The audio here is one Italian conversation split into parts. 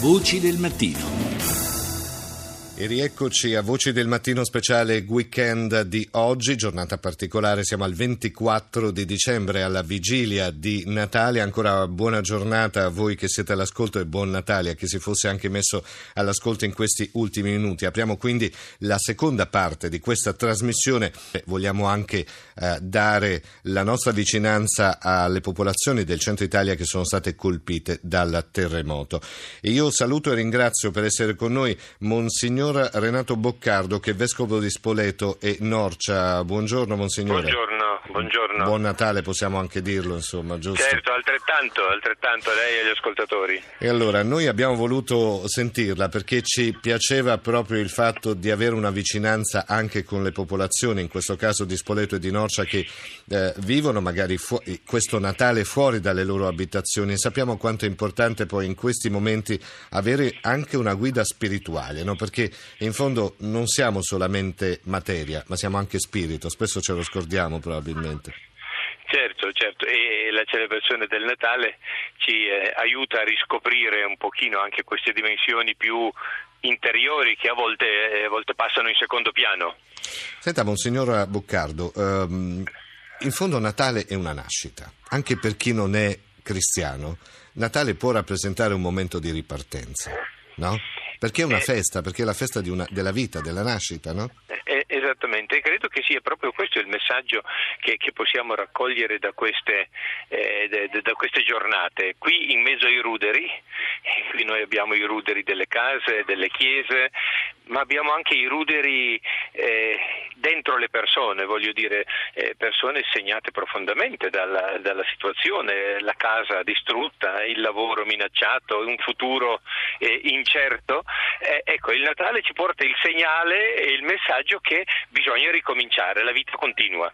Voci del mattino. E rieccoci a Voci del Mattino speciale weekend di oggi, giornata particolare, siamo al 24 di dicembre alla vigilia di Natale, ancora buona giornata a voi che siete all'ascolto e buon Natale a chi si fosse anche messo all'ascolto in questi ultimi minuti. Apriamo quindi la seconda parte di questa trasmissione, vogliamo anche eh, dare la nostra vicinanza alle popolazioni del centro Italia che sono state colpite dal terremoto. E io saluto e ringrazio per essere con noi Monsignor Monsignor Renato Boccardo, che è vescovo di Spoleto e Norcia. Buongiorno, Monsignore. Buongiorno, buongiorno. Buon Natale, possiamo anche dirlo, insomma, giusto? Certo, altrettanto, altrettanto lei e agli ascoltatori. E allora, noi abbiamo voluto sentirla perché ci piaceva proprio il fatto di avere una vicinanza anche con le popolazioni, in questo caso di Spoleto e di Norcia, che eh, vivono magari fu- questo Natale fuori dalle loro abitazioni. Sappiamo quanto è importante poi in questi momenti avere anche una guida spirituale, no? perché in fondo non siamo solamente materia, ma siamo anche spirito, spesso ce lo scordiamo probabilmente. Certo, certo, e la celebrazione del Natale ci eh, aiuta a riscoprire un pochino anche queste dimensioni più interiori che a volte, eh, a volte passano in secondo piano. Senta, Monsignor Boccardo, ehm, in fondo Natale è una nascita, anche per chi non è cristiano, Natale può rappresentare un momento di ripartenza, no? Perché è una eh, festa, perché è la festa una, della vita, della nascita, no? Eh, esattamente, e credo che sia proprio questo il messaggio che, che possiamo raccogliere da queste, eh, de, da queste, giornate. Qui in mezzo ai ruderi, qui noi abbiamo i ruderi delle case, delle chiese, ma abbiamo anche i ruderi eh, dentro le persone, voglio dire, eh, persone segnate profondamente dalla, dalla, situazione, la casa distrutta, il lavoro minacciato, un futuro eh, incerto. Eh, ecco, il Natale ci porta il segnale e il messaggio che bisogna ricominciare, la vita continua.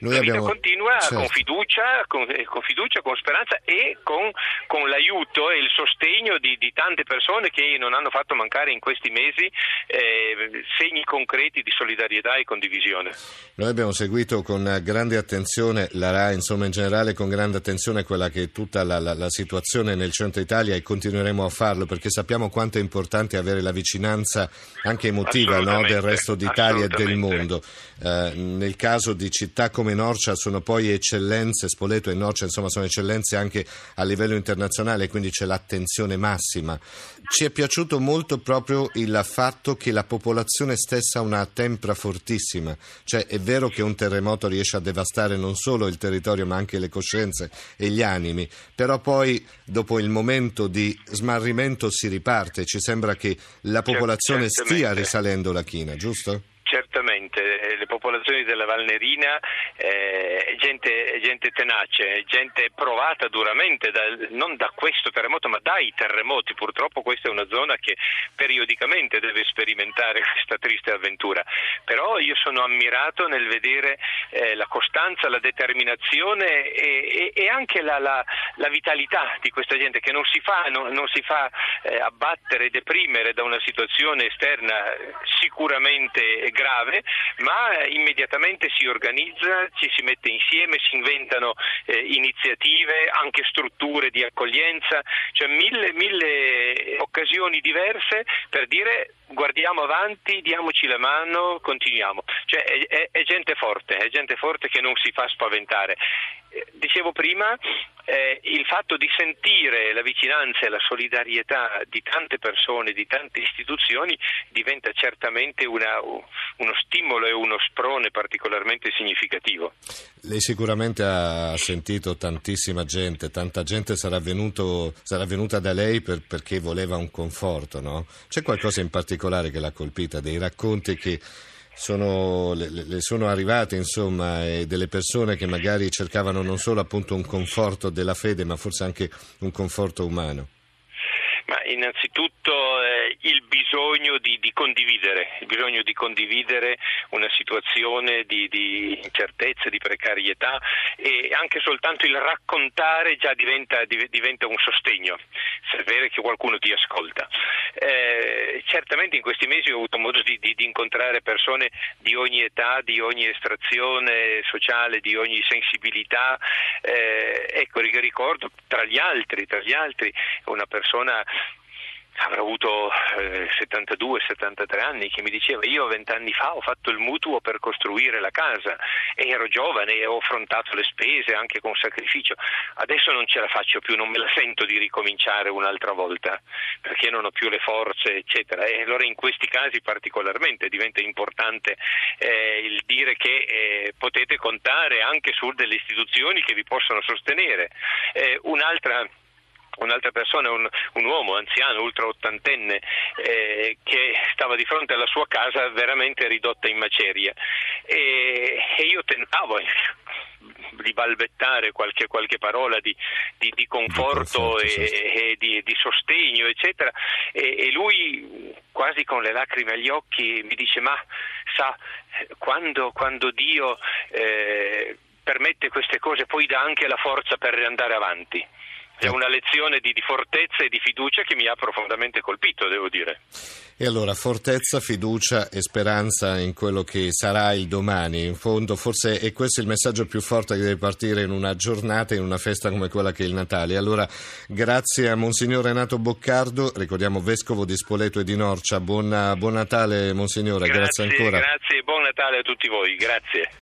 Noi la vita abbiamo... continua certo. con, fiducia, con, eh, con, fiducia, con speranza e con, con l'aiuto e il sostegno di, di, tante persone che non hanno fatto mancare in questi mesi eh, segni concreti di solidarietà e condivisione. Noi abbiamo seguito con grande attenzione la RAI, insomma in generale con grande attenzione quella che è tutta la, la, la situazione nel centro Italia e continueremo a farlo perché sappiamo quanto è importante avere la vicinanza anche emotiva no, del resto d'Italia e del mondo. Eh, nel caso di città come Norcia sono poi eccellenze, Spoleto e Norcia insomma sono eccellenze anche a livello internazionale, quindi c'è l'attenzione massima. Ci è piaciuto molto proprio il fatto che la popolazione stessa ha una tempra fortissima, cioè è vero che un terremoto riesce a devastare non solo il territorio ma anche le coscienze e gli animi, però poi dopo il momento di smarrimento si riparte, ci sembra che la popolazione stia risalendo la china, giusto? Certamente, eh, le popolazioni della Valnerina eh, gente, gente tenace, gente provata duramente da, non da questo terremoto ma dai terremoti, purtroppo questa è una zona che periodicamente deve sperimentare questa triste avventura, però io sono ammirato nel vedere eh, la costanza, la determinazione e, e, e anche la, la, la, vitalità di questa gente che non si fa, non, non si fa eh, abbattere, deprimere da una situazione esterna sicuramente grave, ma immediatamente si organizza, ci si mette insieme, si inventano eh, iniziative, anche strutture di accoglienza, cioè mille, mille occasioni diverse per dire guardiamo avanti, diamoci la mano, continuiamo. Cioè è, è, è gente forte, è gente forte che non si fa spaventare. Dicevo prima, eh, il fatto di sentire la vicinanza e la solidarietà di tante persone, di tante istituzioni, diventa certamente una, uno stimolo e uno sprone particolarmente significativo. Lei sicuramente ha sentito tantissima gente, tanta gente sarà, venuto, sarà venuta da lei per, perché voleva un conforto, no? C'è qualcosa in particolare che l'ha colpita, dei racconti che sono, le, le, sono arrivate insomma e delle persone che magari cercavano non solo appunto un conforto della fede ma forse anche un conforto umano. Ma innanzitutto eh, il bisogno di, di, condividere, il bisogno di condividere una situazione di, di, incertezza, di precarietà e anche soltanto il raccontare già diventa, diventa un sostegno, sapere che qualcuno ti ascolta. Eh, certamente in questi mesi ho avuto modo di, di, incontrare persone di ogni età, di ogni estrazione sociale, di ogni sensibilità. Eh, ecco, ricordo tra gli altri, tra gli altri una persona avrà avuto eh, 72-73 anni, che mi diceva io vent'anni fa ho fatto il mutuo per costruire la casa e ero giovane e ho affrontato le spese anche con sacrificio, adesso non ce la faccio più, non me la sento di ricominciare un'altra volta perché non ho più le forze, eccetera. E allora in questi casi particolarmente diventa importante eh, il dire che eh, potete contare anche su delle istituzioni che vi possono sostenere. Eh, un'altra un'altra persona, un, un, uomo anziano, ultra ottantenne, eh, che stava di fronte alla sua casa veramente ridotta in macerie. E, e io tentavo di balbettare qualche, qualche parola di, di, di conforto e, e di, di, sostegno, eccetera. E, e, lui, quasi con le lacrime agli occhi, mi dice: Ma sa, quando, quando Dio eh, permette queste cose, poi dà anche la forza per andare avanti. È una lezione di, di, fortezza e di fiducia che mi ha profondamente colpito, devo dire. E allora fortezza, fiducia e speranza in quello che sarà il domani. In fondo, forse è questo il messaggio più forte che deve partire in una giornata, in una festa come quella che è il Natale. Allora, grazie a Monsignor Renato Boccardo, ricordiamo Vescovo di Spoleto e di Norcia. Buon, buon Natale, Monsignore, grazie, grazie ancora. Grazie e buon Natale a tutti voi, grazie.